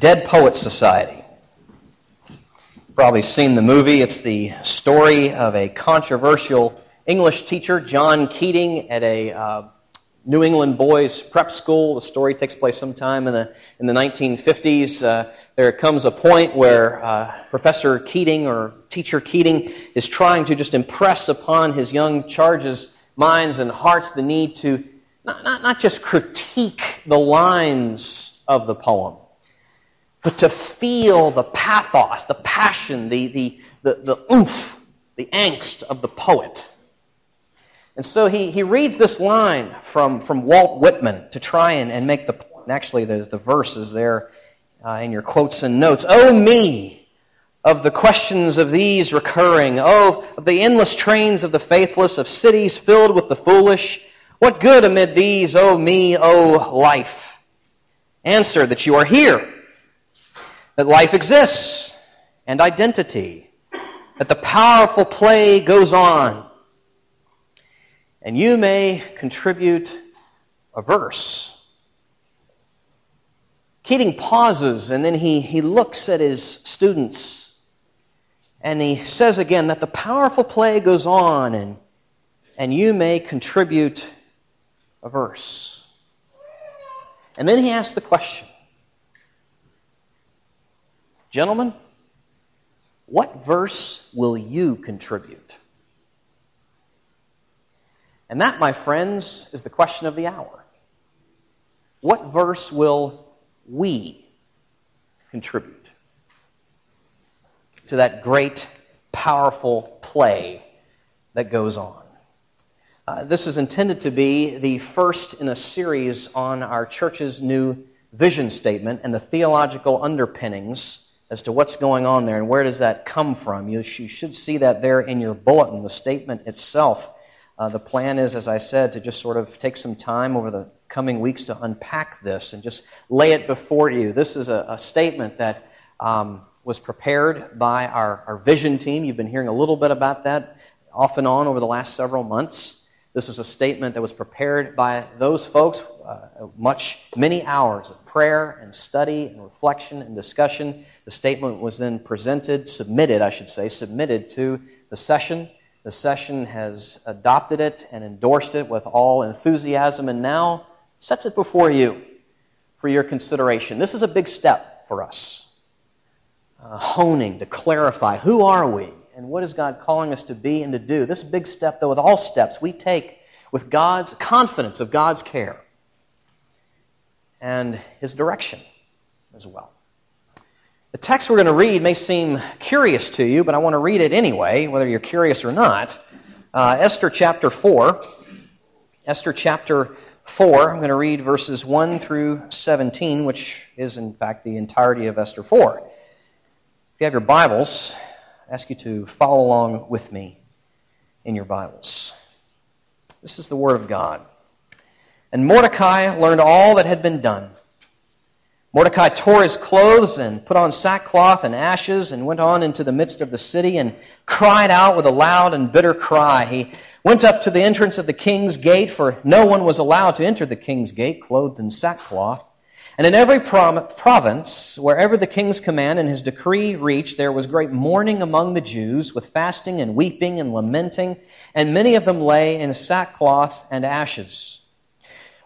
Dead Poets Society. Probably seen the movie. It's the story of a controversial English teacher, John Keating, at a uh, New England boys prep school. The story takes place sometime in the in the 1950s. Uh, there comes a point where uh, Professor Keating or Teacher Keating is trying to just impress upon his young charges' minds and hearts the need to not, not, not just critique the lines of the poem, but to feel the pathos, the passion, the, the, the, the oomph, the angst of the poet. And so he, he reads this line from, from Walt Whitman to try and, and make the point. And actually, there's the verses there uh, in your quotes and notes. Oh, me! Of the questions of these recurring, oh, of the endless trains of the faithless, of cities filled with the foolish, what good amid these, oh me, oh life? Answer that you are here, that life exists, and identity, that the powerful play goes on, and you may contribute a verse. Keating pauses and then he, he looks at his students and he says again that the powerful play goes on and, and you may contribute a verse. And then he asks the question Gentlemen, what verse will you contribute? And that, my friends, is the question of the hour. What verse will we contribute to that great, powerful play that goes on? Uh, this is intended to be the first in a series on our church's new vision statement and the theological underpinnings as to what's going on there and where does that come from. You, should see that there in your bulletin, the statement itself uh, the plan is, as I said, to just sort of take some time over the coming weeks to unpack this and just lay it before you. This is a, a statement that um, was prepared by our, our vision team. You've been hearing a little bit about that off and on over the last several months. This is a statement that was prepared by those folks, uh, much, many hours of prayer and study and reflection and discussion. The statement was then presented, submitted, I should say, submitted to the session the session has adopted it and endorsed it with all enthusiasm and now sets it before you for your consideration. This is a big step for us. Uh, honing to clarify who are we and what is God calling us to be and to do. This big step, though, with all steps we take with God's confidence of God's care and His direction as well. The text we're going to read may seem curious to you, but I want to read it anyway, whether you're curious or not. Uh, Esther chapter 4. Esther chapter 4. I'm going to read verses 1 through 17, which is, in fact, the entirety of Esther 4. If you have your Bibles, ask you to follow along with me in your Bibles. This is the Word of God. And Mordecai learned all that had been done. Mordecai tore his clothes and put on sackcloth and ashes and went on into the midst of the city and cried out with a loud and bitter cry. He went up to the entrance of the king's gate, for no one was allowed to enter the king's gate clothed in sackcloth. And in every province, wherever the king's command and his decree reached, there was great mourning among the Jews, with fasting and weeping and lamenting, and many of them lay in sackcloth and ashes.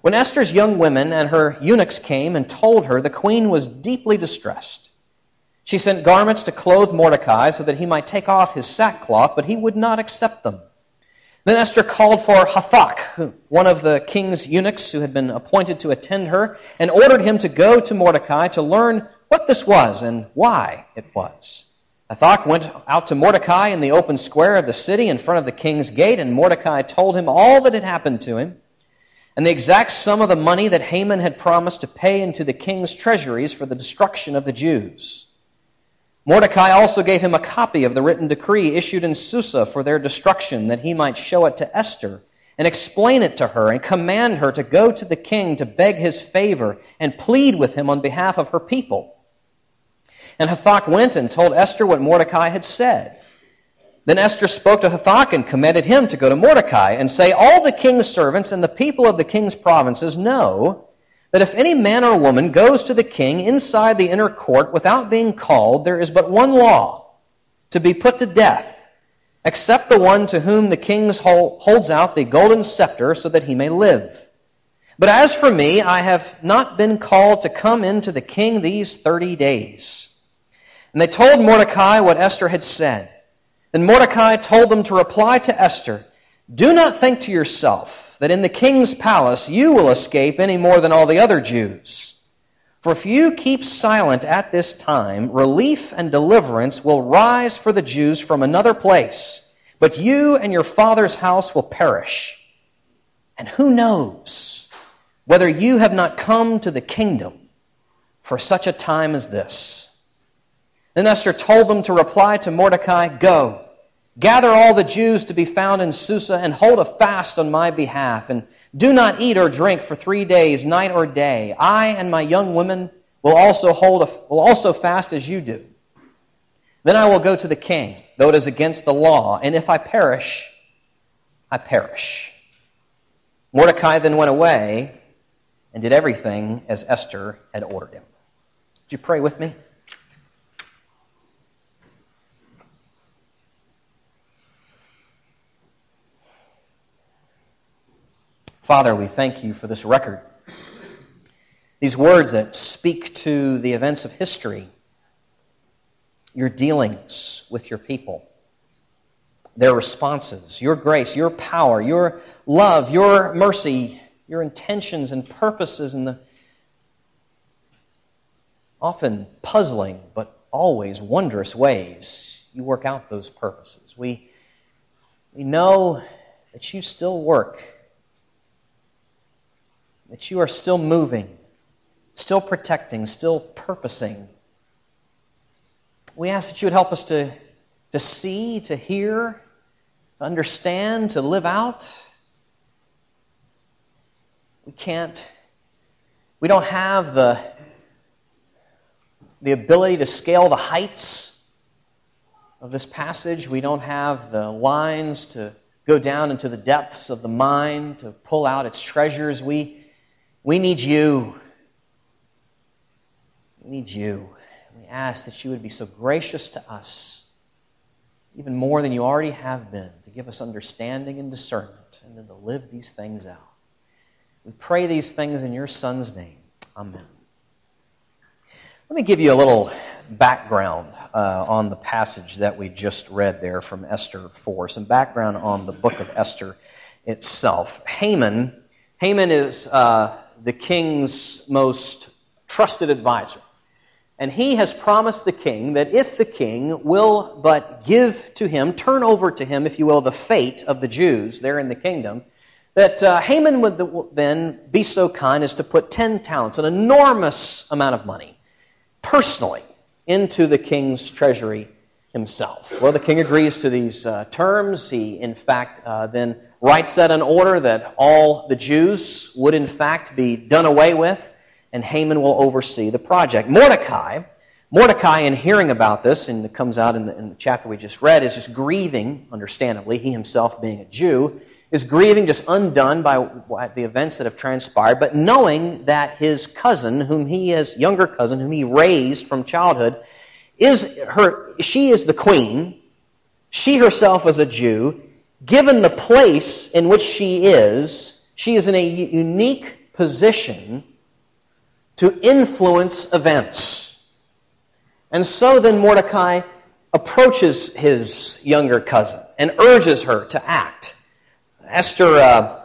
When Esther's young women and her eunuchs came and told her, the queen was deeply distressed. She sent garments to clothe Mordecai so that he might take off his sackcloth, but he would not accept them. Then Esther called for Hathach, one of the king's eunuchs who had been appointed to attend her, and ordered him to go to Mordecai to learn what this was and why it was. Hathach went out to Mordecai in the open square of the city in front of the king's gate, and Mordecai told him all that had happened to him and the exact sum of the money that Haman had promised to pay into the king's treasuries for the destruction of the Jews. Mordecai also gave him a copy of the written decree issued in Susa for their destruction, that he might show it to Esther and explain it to her and command her to go to the king to beg his favor and plead with him on behalf of her people. And Hathach went and told Esther what Mordecai had said. Then Esther spoke to Hathach and commanded him to go to Mordecai and say, All the king's servants and the people of the king's provinces know that if any man or woman goes to the king inside the inner court without being called, there is but one law to be put to death, except the one to whom the king holds out the golden scepter so that he may live. But as for me, I have not been called to come into the king these thirty days. And they told Mordecai what Esther had said. Then Mordecai told them to reply to Esther, Do not think to yourself, that in the king's palace you will escape any more than all the other Jews. For if you keep silent at this time, relief and deliverance will rise for the Jews from another place, but you and your father's house will perish. And who knows whether you have not come to the kingdom for such a time as this? Then Esther told them to reply to Mordecai, Go Gather all the Jews to be found in Susa and hold a fast on my behalf, and do not eat or drink for three days, night or day. I and my young women will also hold a, will also fast as you do. Then I will go to the king, though it is against the law, and if I perish, I perish. Mordecai then went away and did everything as Esther had ordered him. Would you pray with me? Father, we thank you for this record. These words that speak to the events of history, your dealings with your people, their responses, your grace, your power, your love, your mercy, your intentions and purposes, and the often puzzling but always wondrous ways you work out those purposes. We, we know that you still work that you are still moving, still protecting, still purposing. We ask that you would help us to, to see, to hear, to understand, to live out. We can't, we don't have the, the ability to scale the heights of this passage. We don't have the lines to go down into the depths of the mind to pull out its treasures. We, we need you. We need you. We ask that you would be so gracious to us, even more than you already have been, to give us understanding and discernment, and then to live these things out. We pray these things in your Son's name. Amen. Let me give you a little background uh, on the passage that we just read there from Esther 4, some background on the book of Esther itself. Haman, Haman is uh, the king's most trusted advisor. And he has promised the king that if the king will but give to him, turn over to him, if you will, the fate of the Jews there in the kingdom, that uh, Haman would then be so kind as to put 10 talents, an enormous amount of money, personally into the king's treasury himself. Well, the king agrees to these uh, terms. He, in fact, uh, then writes that an order that all the Jews would in fact be done away with, and Haman will oversee the project. Mordecai, Mordecai, in hearing about this, and it comes out in the, in the chapter we just read, is just grieving, understandably, he himself being a Jew, is grieving, just undone by the events that have transpired, but knowing that his cousin, whom he is, younger cousin, whom he raised from childhood, is her, she is the queen, she herself is a Jew, given the place in which she is, she is in a unique position to influence events. And so then Mordecai approaches his younger cousin and urges her to act. Esther uh,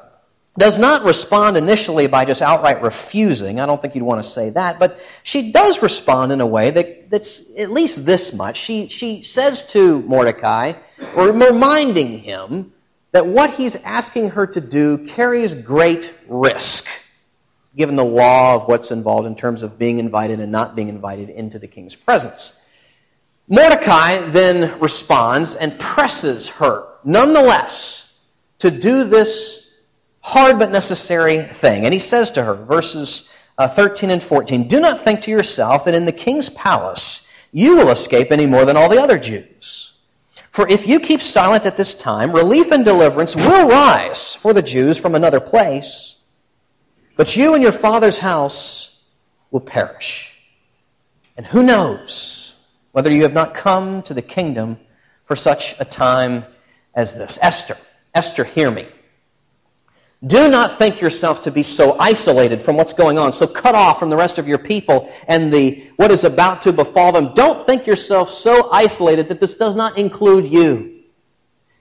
does not respond initially by just outright refusing. I don't think you'd want to say that, but she does respond in a way that, that's at least this much. She, she says to Mordecai, or reminding him that what he's asking her to do carries great risk, given the law of what's involved in terms of being invited and not being invited into the king's presence. Mordecai then responds and presses her, nonetheless, to do this hard but necessary thing. And he says to her, verses uh, 13 and 14, Do not think to yourself that in the king's palace you will escape any more than all the other Jews. For if you keep silent at this time, relief and deliverance will rise for the Jews from another place. But you and your father's house will perish. And who knows whether you have not come to the kingdom for such a time as this? Esther, Esther, hear me. Do not think yourself to be so isolated from what's going on, so cut off from the rest of your people and the what is about to befall them. Don't think yourself so isolated that this does not include you.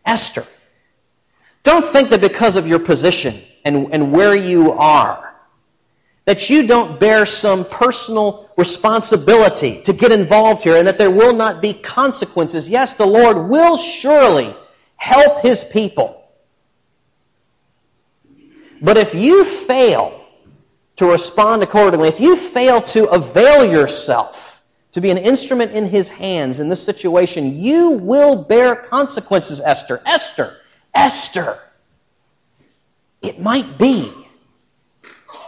Esther, don't think that because of your position and, and where you are, that you don't bear some personal responsibility to get involved here and that there will not be consequences. Yes, the Lord will surely help his people. But if you fail to respond accordingly, if you fail to avail yourself to be an instrument in his hands in this situation, you will bear consequences, Esther. Esther, Esther. It might be.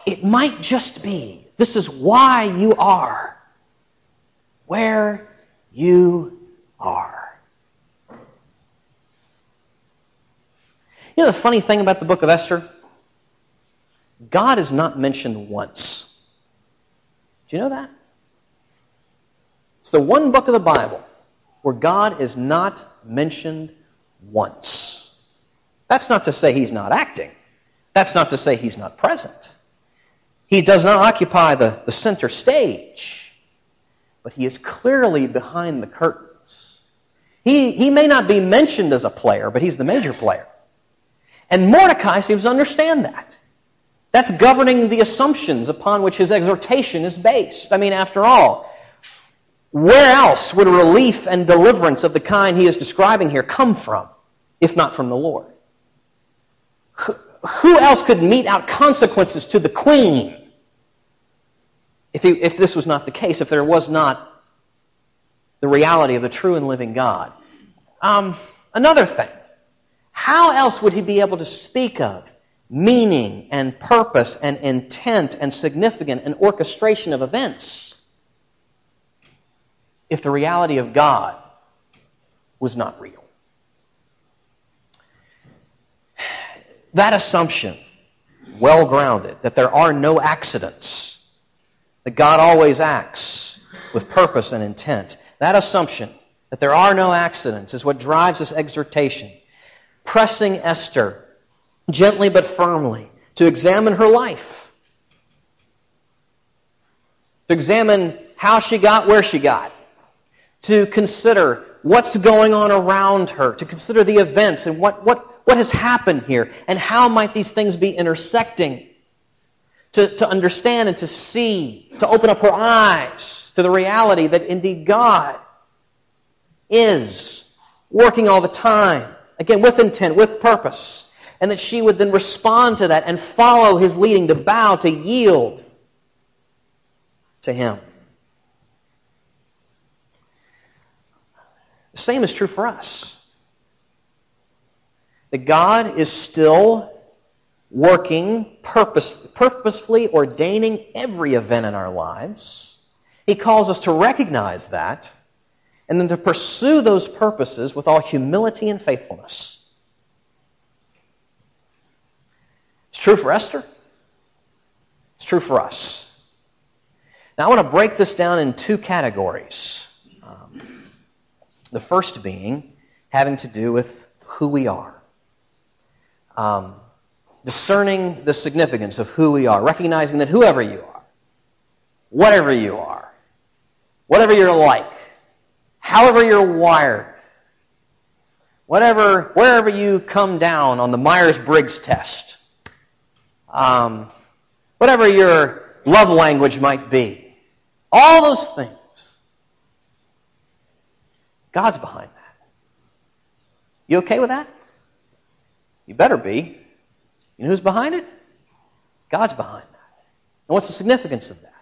It might just be. This is why you are where you are. You know the funny thing about the book of Esther? God is not mentioned once. Do you know that? It's the one book of the Bible where God is not mentioned once. That's not to say he's not acting. That's not to say he's not present. He does not occupy the, the center stage, but he is clearly behind the curtains. He, he may not be mentioned as a player, but he's the major player. And Mordecai seems to understand that. That's governing the assumptions upon which his exhortation is based. I mean, after all, where else would relief and deliverance of the kind he is describing here come from, if not from the Lord? Who else could mete out consequences to the queen if, he, if this was not the case, if there was not the reality of the true and living God? Um, another thing, how else would he be able to speak of meaning and purpose and intent and significance and orchestration of events if the reality of God was not real. That assumption, well grounded, that there are no accidents, that God always acts with purpose and intent, that assumption that there are no accidents is what drives this exhortation. Pressing Esther gently but firmly, to examine her life, to examine how she got where she got, to consider what's going on around her, to consider the events and what, what, what has happened here, and how might these things be intersecting, to, to understand and to see, to open up her eyes to the reality that indeed God is working all the time, again, with intent, with purpose and that she would then respond to that and follow his leading to bow, to yield to him. The same is true for us. That God is still working, purpose, purposefully ordaining every event in our lives. He calls us to recognize that and then to pursue those purposes with all humility and faithfulness. It's true for Esther. It's true for us. Now, I want to break this down in two categories. Um, the first being having to do with who we are. Um, discerning the significance of who we are, recognizing that whoever you are, whatever you are, whatever you're like, however you're wired, whatever, wherever you come down on the Myers Briggs test, um, whatever your love language might be. All those things. God's behind that. You okay with that? You better be. You know who's behind it? God's behind that. And what's the significance of that?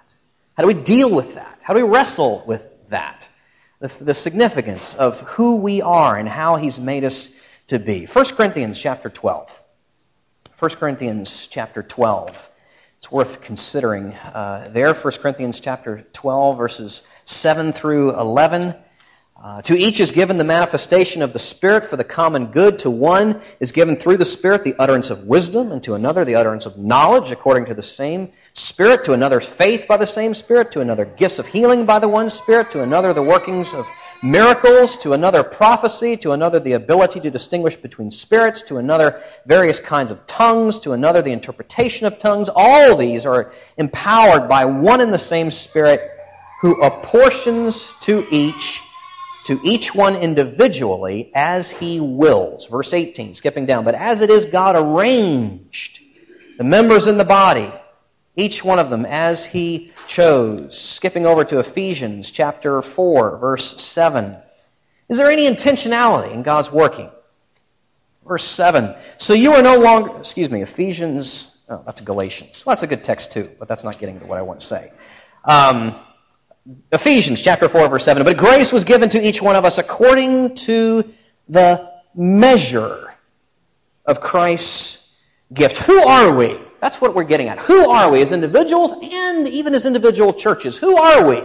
How do we deal with that? How do we wrestle with that? The, the significance of who we are and how He's made us to be. 1 Corinthians chapter 12. 1 Corinthians chapter 12. It's worth considering uh, there. 1 Corinthians chapter 12, verses 7 through 11. Uh, to each is given the manifestation of the Spirit for the common good. To one is given through the Spirit the utterance of wisdom, and to another the utterance of knowledge according to the same Spirit. To another faith by the same Spirit. To another gifts of healing by the one Spirit. To another the workings of miracles. To another prophecy. To another the ability to distinguish between spirits. To another various kinds of tongues. To another the interpretation of tongues. All these are empowered by one and the same Spirit who apportions to each to each one individually as he wills. Verse 18, skipping down. But as it is God arranged the members in the body, each one of them as he chose. Skipping over to Ephesians chapter 4, verse 7. Is there any intentionality in God's working? Verse 7. So you are no longer, excuse me, Ephesians, oh, that's Galatians. Well, that's a good text too, but that's not getting to what I want to say. Um, Ephesians chapter 4, verse 7. But grace was given to each one of us according to the measure of Christ's gift. Who are we? That's what we're getting at. Who are we as individuals and even as individual churches? Who are we?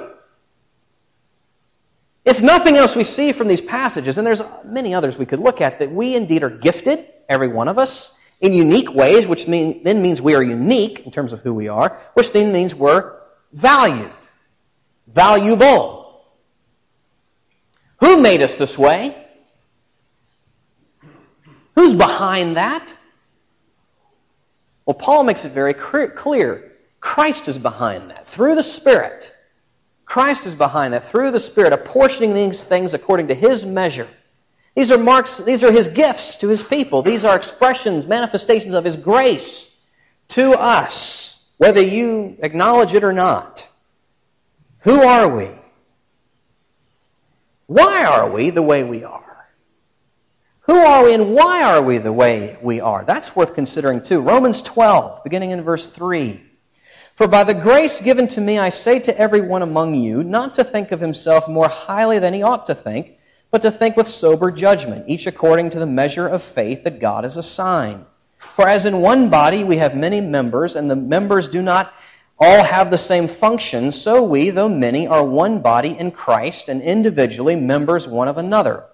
If nothing else we see from these passages, and there's many others we could look at, that we indeed are gifted, every one of us, in unique ways, which mean, then means we are unique in terms of who we are, which then means we're valued valuable. Who made us this way? Who's behind that? Well, Paul makes it very clear. Christ is behind that through the Spirit. Christ is behind that through the Spirit, apportioning these things according to His measure. These are marks, these are His gifts to His people. These are expressions, manifestations of His grace to us, whether you acknowledge it or not. Who are we? Why are we the way we are? Who are we and why are we the way we are? That's worth considering too. Romans 12, beginning in verse 3. For by the grace given to me, I say to everyone among you, not to think of himself more highly than he ought to think, but to think with sober judgment, each according to the measure of faith that God has assigned. For as in one body we have many members, and the members do not all have the same function, so we, though many, are one body in Christ and individually members one of another.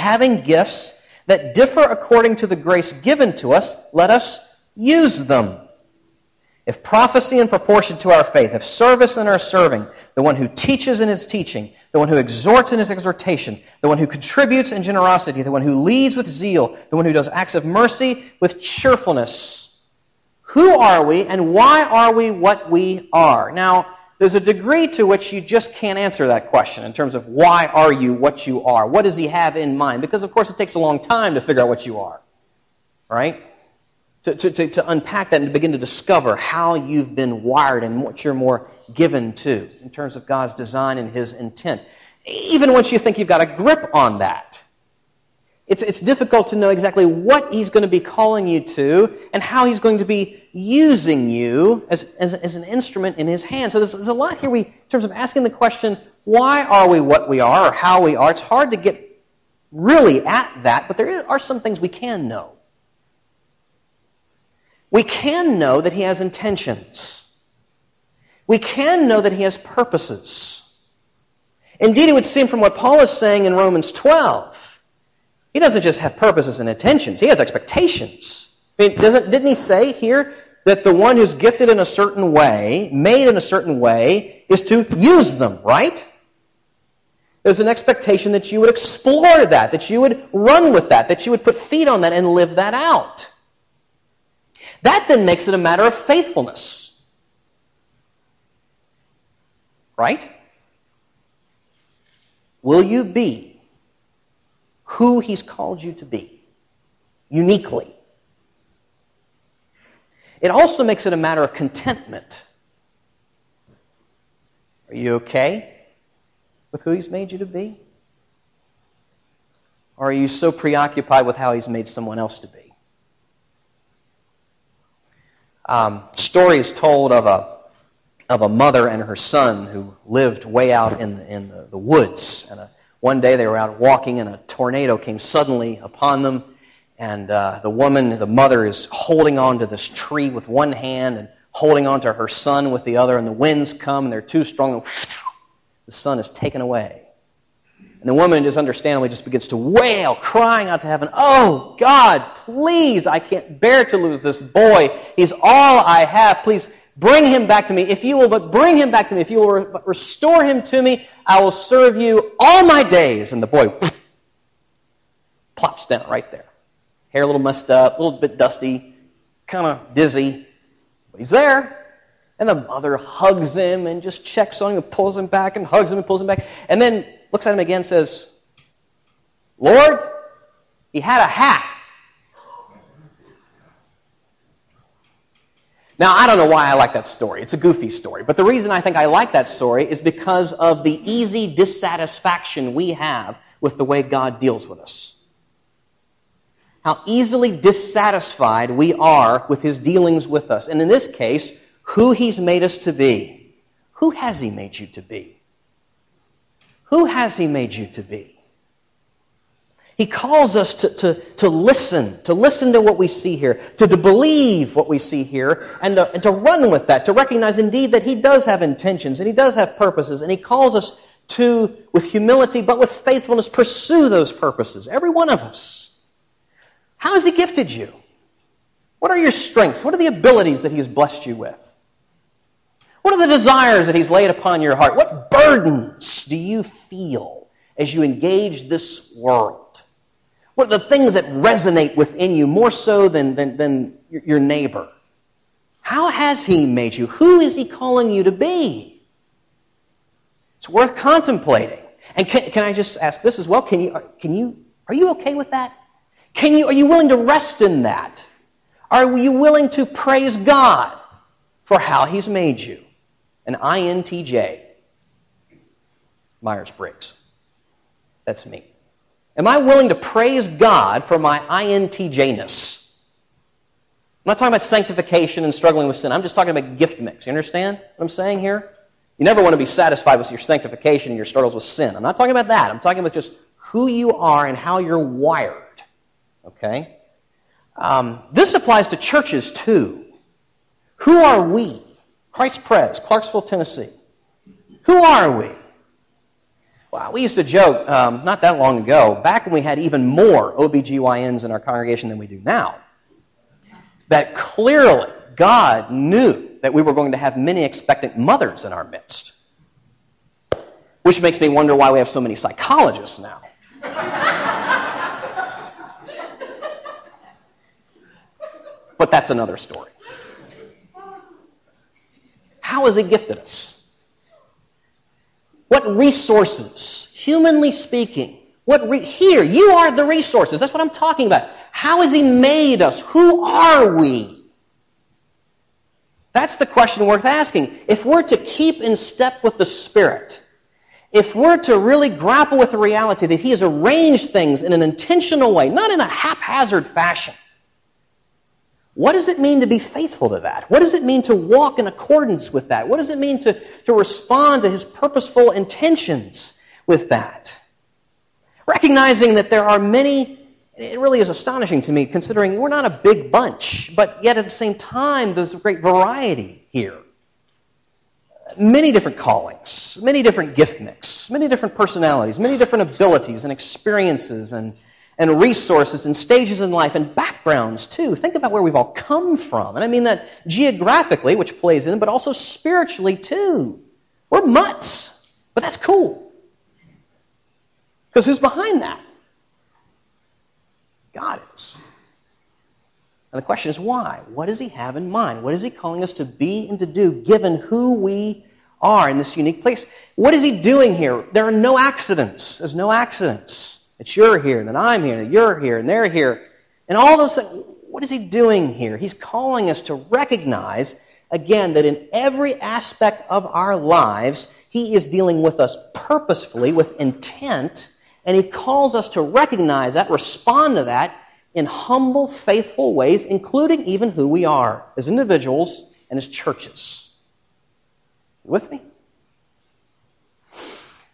Having gifts that differ according to the grace given to us, let us use them. If prophecy in proportion to our faith, if service in our serving, the one who teaches in his teaching, the one who exhorts in his exhortation, the one who contributes in generosity, the one who leads with zeal, the one who does acts of mercy with cheerfulness, who are we and why are we what we are? Now, there's a degree to which you just can't answer that question in terms of why are you what you are? What does he have in mind? Because, of course, it takes a long time to figure out what you are, right? To, to, to, unpack that and to begin to discover how you've been wired and what you're more given to in terms of God's design and his intent. Even once you think you've got a grip on that, it's, it's difficult to know exactly what he's going to be calling you to and how he's going to be using you as, as, as an instrument in his hand. So there's, there's a lot here we, in terms of asking the question, why are we what we are or how we are? It's hard to get really at that, but there are some things we can know. We can know that he has intentions. We can know that he has purposes. Indeed, it would seem from what Paul is saying in Romans 12 he doesn't just have purposes and intentions, he has expectations. I mean, doesn't, didn't he say here that the one who's gifted in a certain way, made in a certain way, is to use them, right? There's an expectation that you would explore that, that you would run with that, that you would put feet on that and live that out. That then makes it a matter of faithfulness. Right? Will you be who He's called you to be, uniquely. It also makes it a matter of contentment. Are you okay with who He's made you to be? Or are you so preoccupied with how He's made someone else to be? Um, story is told of a of a mother and her son who lived way out in, in the, the woods, and a one day they were out walking and a tornado came suddenly upon them. And uh, the woman, the mother, is holding on to this tree with one hand and holding on to her son with the other. And the winds come and they're too strong. And the son is taken away. And the woman just understandably just begins to wail, crying out to heaven, Oh, God, please, I can't bear to lose this boy. He's all I have. Please bring him back to me. If you will but bring him back to me, if you will re- restore him to me, I will serve you all my days. And the boy plops down right there. Hair a little messed up, a little bit dusty, kind of dizzy, but he's there. And the mother hugs him and just checks on him and pulls him back and hugs him and pulls him back. And then looks at him again and says, Lord, he had a hat. Now, I don't know why I like that story. It's a goofy story. But the reason I think I like that story is because of the easy dissatisfaction we have with the way God deals with us how easily dissatisfied we are with his dealings with us. And in this case, who he's made us to be. Who has he made you to be? Who has he made you to be? He calls us to, to, to listen, to listen to what we see here, to, to believe what we see here, and to, and to run with that, to recognize indeed that He does have intentions and He does have purposes, and He calls us to, with humility but with faithfulness, pursue those purposes, every one of us. How has He gifted you? What are your strengths? What are the abilities that He has blessed you with? What are the desires that He's laid upon your heart? What burdens do you feel as you engage this world? What are the things that resonate within you more so than, than, than your neighbor? How has He made you? Who is He calling you to be? It's worth contemplating. And can, can I just ask this as well? Can you, can you, are you okay with that? Can you, are you willing to rest in that? Are you willing to praise God for how He's made you? An INTJ. Myers Briggs. That's me. Am I willing to praise God for my INTJness? I'm not talking about sanctification and struggling with sin. I'm just talking about gift mix. You understand what I'm saying here? You never want to be satisfied with your sanctification and your struggles with sin. I'm not talking about that. I'm talking about just who you are and how you're wired. Okay? Um, this applies to churches too. Who are we? Christ Pres, Clarksville, Tennessee. Who are we? Well, we used to joke um, not that long ago, back when we had even more OBGYNs in our congregation than we do now, that clearly God knew that we were going to have many expectant mothers in our midst. Which makes me wonder why we have so many psychologists now. But that's another story. How has He gifted us? What resources, humanly speaking, what re- here, you are the resources. That's what I'm talking about. How has He made us? Who are we? That's the question worth asking. If we're to keep in step with the Spirit, if we're to really grapple with the reality that He has arranged things in an intentional way, not in a haphazard fashion, what does it mean to be faithful to that? What does it mean to walk in accordance with that? What does it mean to, to respond to his purposeful intentions with that? Recognizing that there are many, it really is astonishing to me considering we're not a big bunch, but yet at the same time there's a great variety here. Many different callings, many different gift mix, many different personalities, many different abilities and experiences and and resources and stages in life and backgrounds too. Think about where we've all come from. And I mean that geographically, which plays in, but also spiritually too. We're mutts, but that's cool. Because who's behind that? God is. And the question is why? What does he have in mind? What is he calling us to be and to do given who we are in this unique place? What is he doing here? There are no accidents. There's no accidents. It's you're here, and then I'm here, and you're here, and they're here. And all those things. What is he doing here? He's calling us to recognize, again, that in every aspect of our lives, he is dealing with us purposefully, with intent, and he calls us to recognize that, respond to that in humble, faithful ways, including even who we are as individuals and as churches. You with me?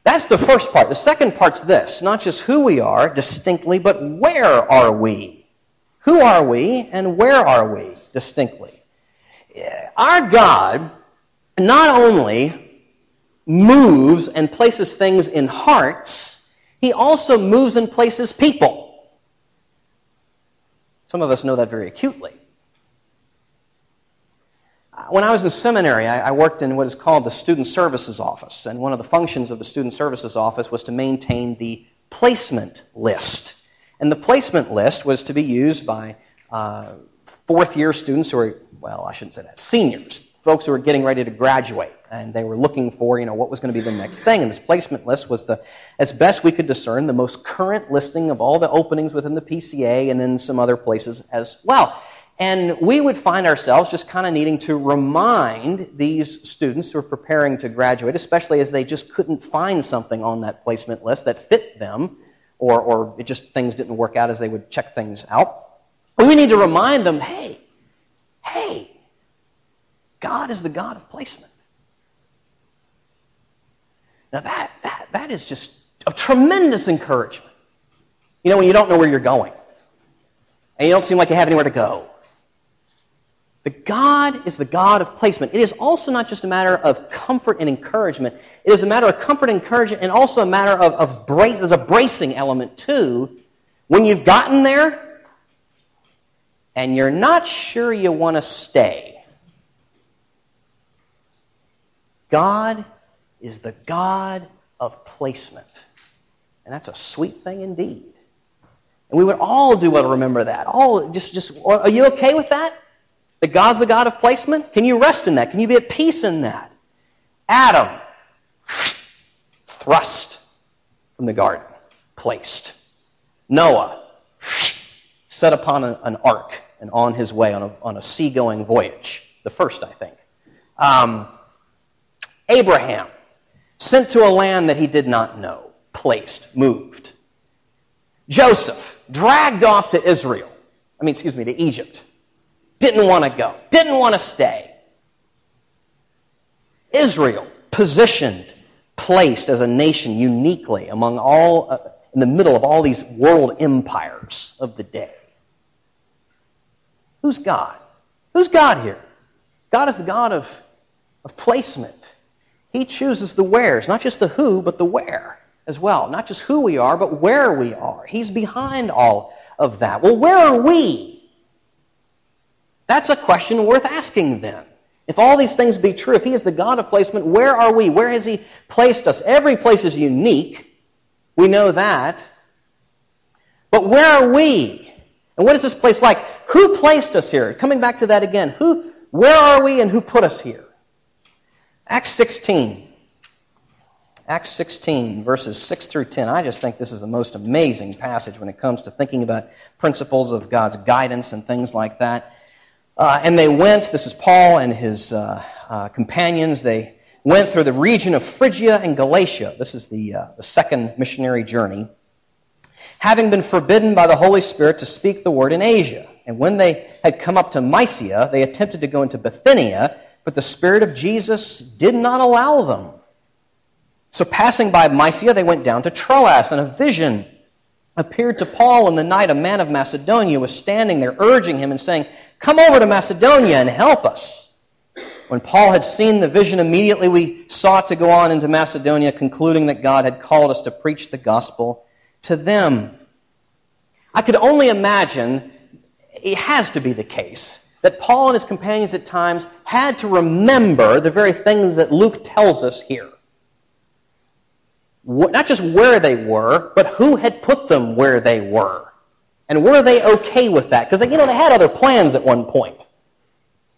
That's the first part. The second part's this not just who we are distinctly, but where are we? Who are we and where are we distinctly? Our God not only moves and places things in hearts, He also moves and places people. Some of us know that very acutely. When I was in seminary, I, worked in what is called the Student Services Office, and one of the functions of the Student Services Office was to maintain the placement list. And the placement list was to be used by uh, fourth year students who are, well, I shouldn't say that, seniors, folks who were getting ready to graduate. And they were looking for, you know, what was going to be the next thing. And this placement list was the, as best we could discern, the most current listing of all the openings within the PCA and then some other places as well. And we would find ourselves just kind of needing to remind these students who are preparing to graduate, especially as they just couldn't find something on that placement list that fit them, or, or it just things didn't work out as they would check things out. We need to remind them, hey, hey, God is the God of placement. Now that, that, that is just a tremendous encouragement. You know, when you don't know where you're going, and you don't seem like you have anywhere to go. But God is the God of placement. It is also not just a matter of comfort and encouragement. It is a matter of comfort and encouragement and also a matter of, of brace. There's a bracing element too. When you've gotten there and you're not sure you want to stay, God is the God of placement. And that's a sweet thing indeed. And we would all do well to remember that. All just just are you okay with that? That God's the God of placement? Can you rest in that? Can you be at peace in that? Adam, thrust from the garden, placed. Noah, set upon an ark and on his way on a, on a seagoing voyage. The first, I think. Um, Abraham, sent to a land that he did not know, placed, moved. Joseph, dragged off to Israel. I mean, excuse me, to Egypt. Didn't want to go. Didn't want to stay. Israel, positioned, placed as a nation uniquely among all, uh, in the middle of all these world empires of the day. Who's God? Who's God here? God is the God of, of placement. He chooses the wheres, not just the who, but the where as well. Not just who we are, but where we are. He's behind all of that. Well, where are we? That's a question worth asking then. If all these things be true, if He is the God of placement, where are we? Where has He placed us? Every place is unique. We know that. But where are we? And what is this place like? Who placed us here? Coming back to that again. Who, where are we and who put us here? Acts 16. Acts 16, verses 6 through 10. I just think this is the most amazing passage when it comes to thinking about principles of God's guidance and things like that. Uh, and they went, this is Paul and his uh, uh, companions, they went through the region of Phrygia and Galatia. This is the, uh, the second missionary journey. Having been forbidden by the Holy Spirit to speak the word in Asia. And when they had come up to Mysia, they attempted to go into Bithynia, but the Spirit of Jesus did not allow them. So passing by Mysia, they went down to Troas, and a vision appeared to Paul in the night. A man of Macedonia was standing there, urging him and saying, Come over to Macedonia and help us. When Paul had seen the vision, immediately we sought to go on into Macedonia, concluding that God had called us to preach the gospel to them. I could only imagine, it has to be the case, that Paul and his companions at times had to remember the very things that Luke tells us here. Not just where they were, but who had put them where they were. And were they okay with that? Because, you know, they had other plans at one point.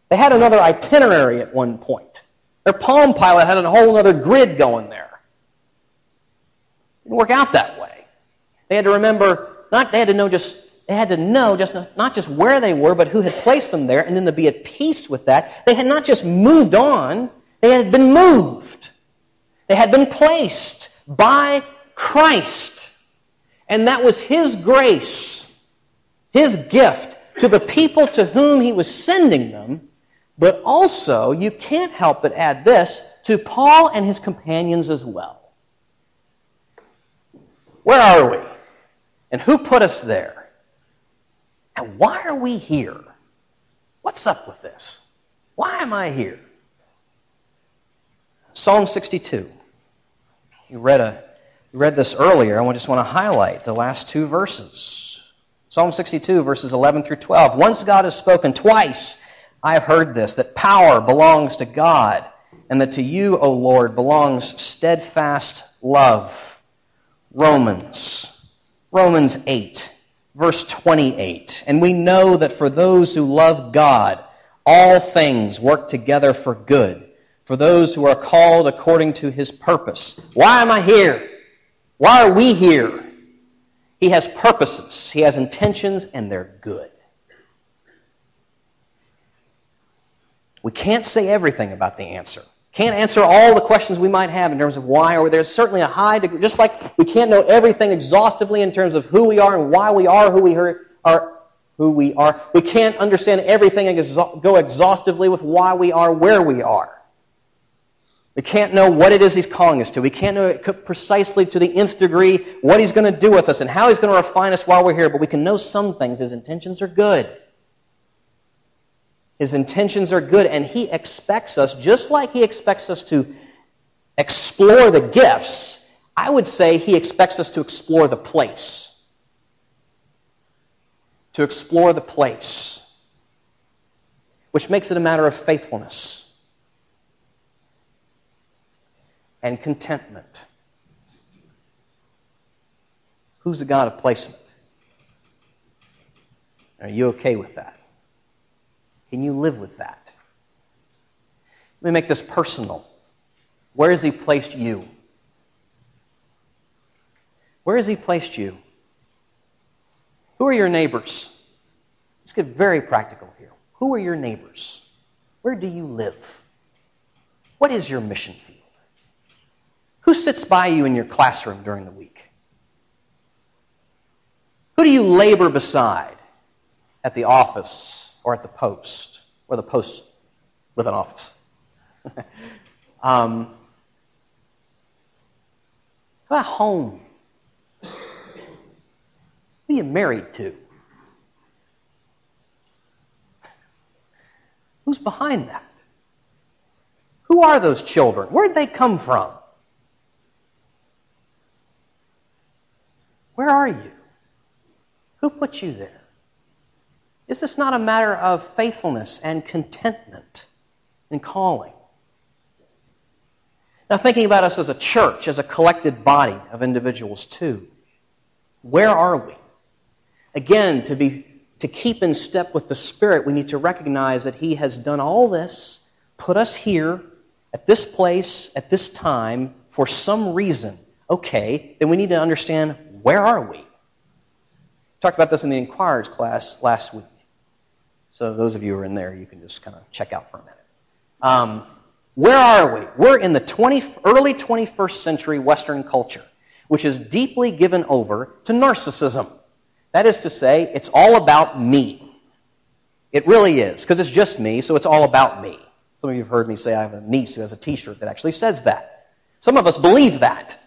They had another itinerary at one point. Their Palm Pilot had a whole other grid going there. It didn't work out that way. They had to remember, not, they had to know just, they had to know just not just where they were, but who had placed them there, and then to be at peace with that. They had not just moved on, they had been moved. They had been placed by Christ. And that was His grace his gift to the people to whom he was sending them, but also, you can't help but add this, to Paul and his companions as well. Where are we? And who put us there? And why are we here? What's up with this? Why am I here? Psalm 62. You read a We read this earlier, we just want to highlight the last two verses. Psalm 62, verses 11 through 12. Once God has spoken, twice I have heard this, that power belongs to God, and that to you, O Lord, belongs steadfast love. Romans. Romans 8, verse 28. And we know that for those who love God, all things work together for good, for those who are called according to his purpose. Why am I here? Why are we here? He has purposes, he has intentions, and they're good. We can't say everything about the answer. Can't answer all the questions we might have in terms of why, or there's certainly a high degree, just like we can't know everything exhaustively in terms of who we are and why we are who we are, who we are. We can't understand everything and go exhaustively with why we are where we are. We can't know what it is He's calling us to. We can't know precisely to the nth degree what He's going to do with us and how He's going to refine us while we're here, but we can know some things. His intentions are good. His intentions are good, and He expects us, just like He expects us to explore the gifts, I would say He expects us to explore the place. To explore the place. Which makes it a matter of faithfulness and contentment. Who's the God of placement? Are you okay with that? Can you live with that? Let me make this personal. Where has He placed you? Where has He placed you? Who are your neighbors? Let's get very practical here. Who are your neighbors? Where do you live? What is your mission field? Who sits by you in your classroom during the week? Who do you labor beside at the office or at the post or the post with an office? um, how about home? Who are you married to? Who's behind that? Who are those children? Where'd they come from? Where are you? Who put you there? Is this not a matter of faithfulness and contentment and calling? Now, thinking about us as a church, as a collected body of individuals, too, where are we? Again, to, be, to keep in step with the Spirit, we need to recognize that He has done all this, put us here, at this place, at this time, for some reason. Okay, then we need to understand where are we? Talked about this in the Inquirers class last week. So those of you who are in there, you can just kind of check out for a minute. Um, where are we? We're in the 20, early 21st century Western culture, which is deeply given over to narcissism. That is to say, it's all about me. It really is, because it's just me, so it's all about me. Some of you have heard me say I have a niece who has a t shirt that actually says that. Some of us believe that.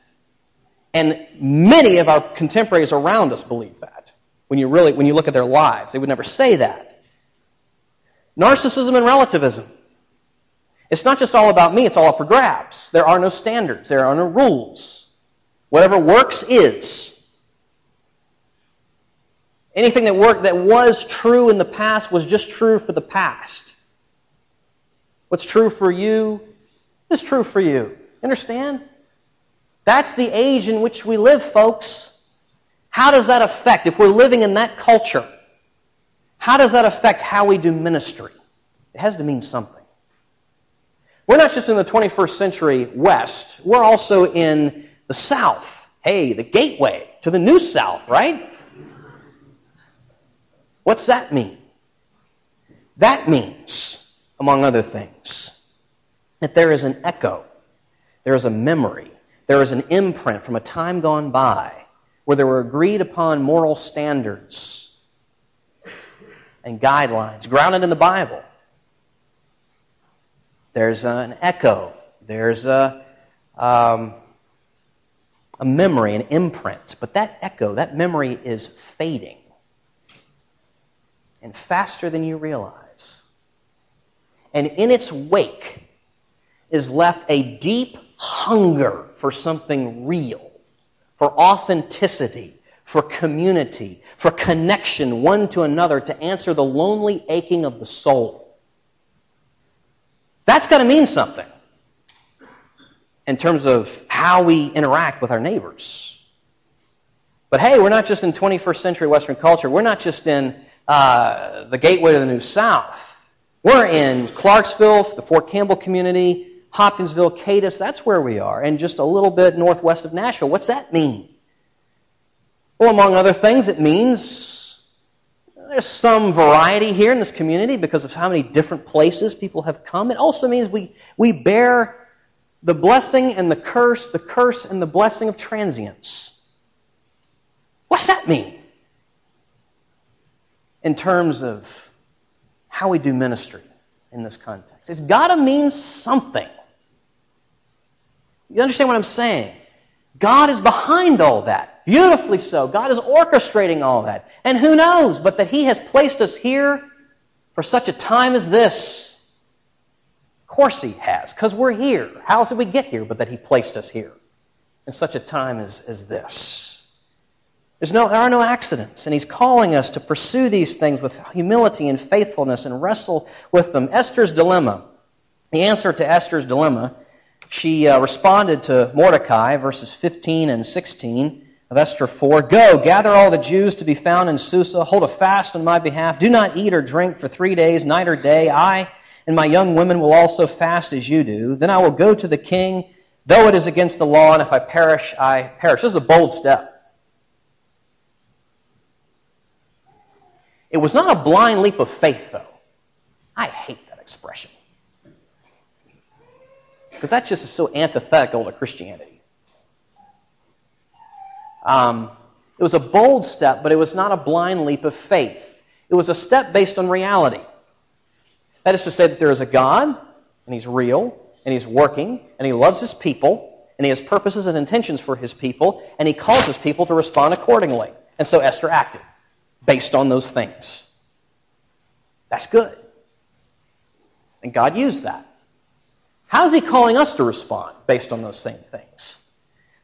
And many of our contemporaries around us believe that. When you really, when you look at their lives, they would never say that. Narcissism and relativism. It's not just all about me, it's all up for grabs. There are no standards, there are no rules. Whatever works is. Anything that worked that was true in the past was just true for the past. What's true for you is true for you. Understand? That's the age in which we live, folks. How does that affect, if we're living in that culture, how does that affect how we do ministry? It has to mean something. We're not just in the 21st century West, we're also in the South. Hey, the gateway to the New South, right? What's that mean? That means, among other things, that there is an echo, there is a memory, there is an imprint from a time gone by where there were agreed upon moral standards and guidelines grounded in the Bible. There's an echo. There's a, um, a memory, an imprint. But that echo, that memory is fading. And faster than you realize. And in its wake is left a deep hunger for something real, for authenticity, for community, for connection one to another to answer the lonely aching of the soul. That's got to mean something in terms of how we interact with our neighbors. But hey, we're not just in 21st century Western culture. We're not just in uh, the gateway to the New South. We're in Clarksville, the Fort Campbell community, Hopkinsville, Cadiz. That's where we are, and just a little bit northwest of Nashville. What's that mean? Well, among other things, it means there's some variety here in this community because of how many different places people have come. It also means we, we bear the blessing and the curse, the curse and the blessing of transience. What's that mean? In terms of how we do ministry in this context. It's got to mean something. You understand what I'm saying? God is behind all that. Beautifully so. God is orchestrating all that. And who knows but that He has placed us here for such a time as this. Of course He has, because we're here. How else did we get here but that He placed us here in such a time as, as this? There's no, there are no accidents, and he's calling us to pursue these things with humility and faithfulness and wrestle with them. Esther's dilemma. The answer to Esther's dilemma, she uh, responded to Mordecai, verses 15 and 16 of Esther 4. Go, gather all the Jews to be found in Susa, hold a fast on my behalf. Do not eat or drink for three days, night or day. I and my young women will also fast as you do. Then I will go to the king, though it is against the law, and if I perish, I perish. This is a bold step. It was not a blind leap of faith, though. I hate that expression. Because that just is so antithetical to Christianity. Um, it was a bold step, but it was not a blind leap of faith. It was a step based on reality. That is to say that there is a God, and He's real, and He's working, and He loves His people, and He has purposes and intentions for His people, and He calls His people to respond accordingly. And so Esther acted based on those things. That's good. And God used that. How's He calling us to respond based on those same things?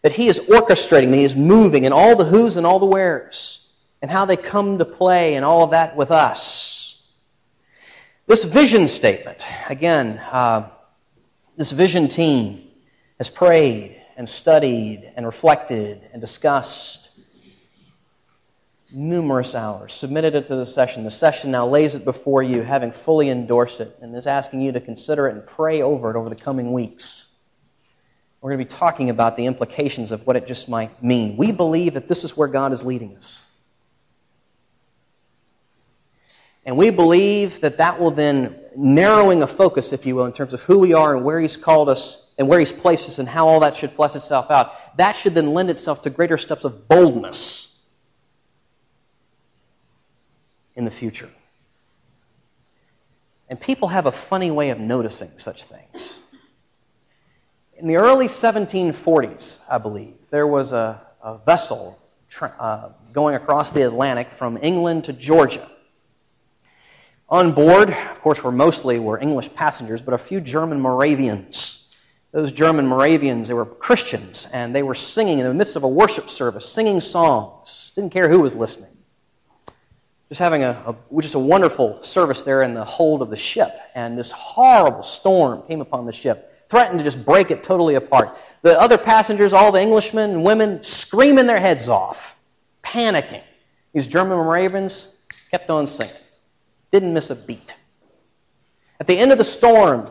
That He is orchestrating, that He is moving, and all the who's and all the where's, and how they come to play, and all of that with us. This vision statement, again, uh, this vision team has prayed and studied and reflected and discussed numerous hours, submitted it to the session. The session now lays it before you, having fully endorsed it, and is asking you to consider it and pray over it over the coming weeks. We're going to be talking about the implications of what it just might mean. We believe that this is where God is leading us. And we believe that that will then, narrowing a focus, if you will, in terms of who we are and where He's called us and where He's placed us and how all that should flesh itself out, that should then lend itself to greater steps of boldness in the future. And people have a funny way of noticing such things. In the early 1740s, I believe, there was a, a vessel tra- uh, going across the Atlantic from England to Georgia. On board, of course, were mostly were English passengers, but a few German Moravians. Those German Moravians, they were Christians, and they were singing in the midst of a worship service, singing songs. Didn't care who was listening just having a, a, just a wonderful service there in the hold of the ship, and this horrible storm came upon the ship, threatened to just break it totally apart. The other passengers, all the Englishmen and women, screaming their heads off, panicking. These German Moravians kept on singing, didn't miss a beat. At the end of the storm,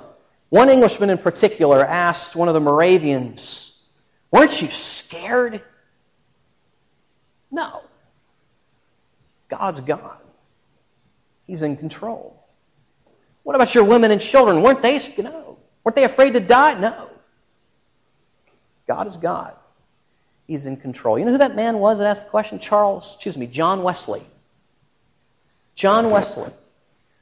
one Englishman in particular asked one of the Moravians, "Weren't you scared?" No. God's God. He's in control. What about your women and children? Weren't they no? Weren't they afraid to die? No. God is God. He's in control. You know who that man was that asked the question? Charles, excuse me, John Wesley. John Wesley,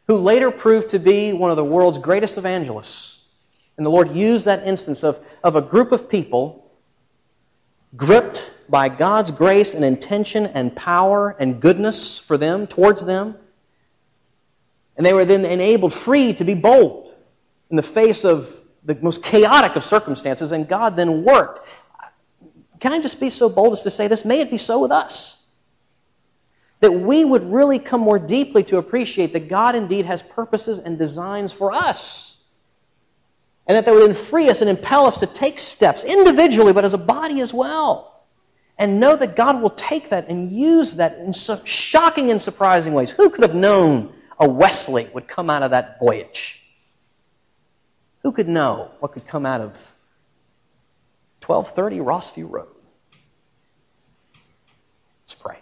who later proved to be one of the world's greatest evangelists. And the Lord used that instance of, of a group of people gripped by God's grace and intention and power and goodness for them, towards them. And they were then enabled, free to be bold in the face of the most chaotic of circumstances, and God then worked. can I just be so bold as to say this? May it be so with us. That we would really come more deeply to appreciate that God indeed has purposes and designs for us. And that they would then free us and impel us to take steps individually, but as a body as well. And know that God will take that and use that in so shocking and surprising ways. Who could have known a Wesley would come out of that voyage? Who could know what could come out of 1230 Rossview Road? Let's pray.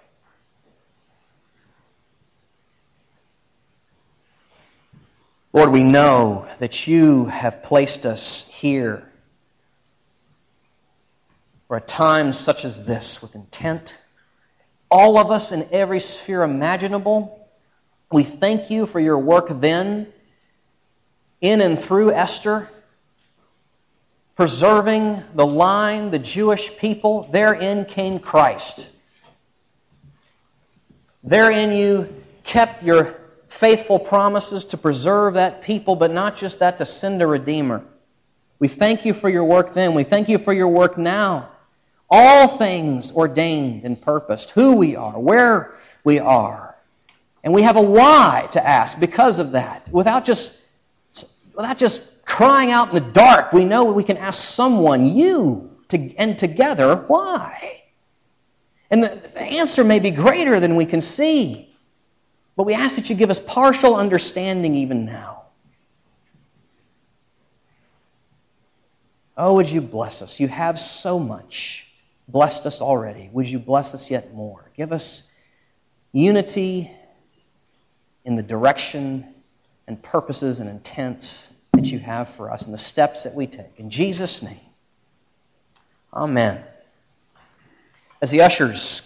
Lord, we know that you have placed us here for a time such as this with intent. All of us in every sphere imaginable. We thank you for your work then in and through Esther, preserving the line, the Jewish people. Therein came Christ. Therein you kept your faithful promises to preserve that people, but not just that, to send a Redeemer. We thank you for your work then. We thank you for your work now. All things ordained and purposed, who we are, where we are. And we have a why to ask because of that. Without just, without just crying out in the dark, we know we can ask someone, you, to, and together, why? And the, the answer may be greater than we can see. But we ask that you give us partial understanding even now. Oh, would you bless us? You have so much. Blessed us already. Would you bless us yet more? Give us unity in the direction and purposes and intents that you have for us and the steps that we take. In Jesus' name, amen. As the ushers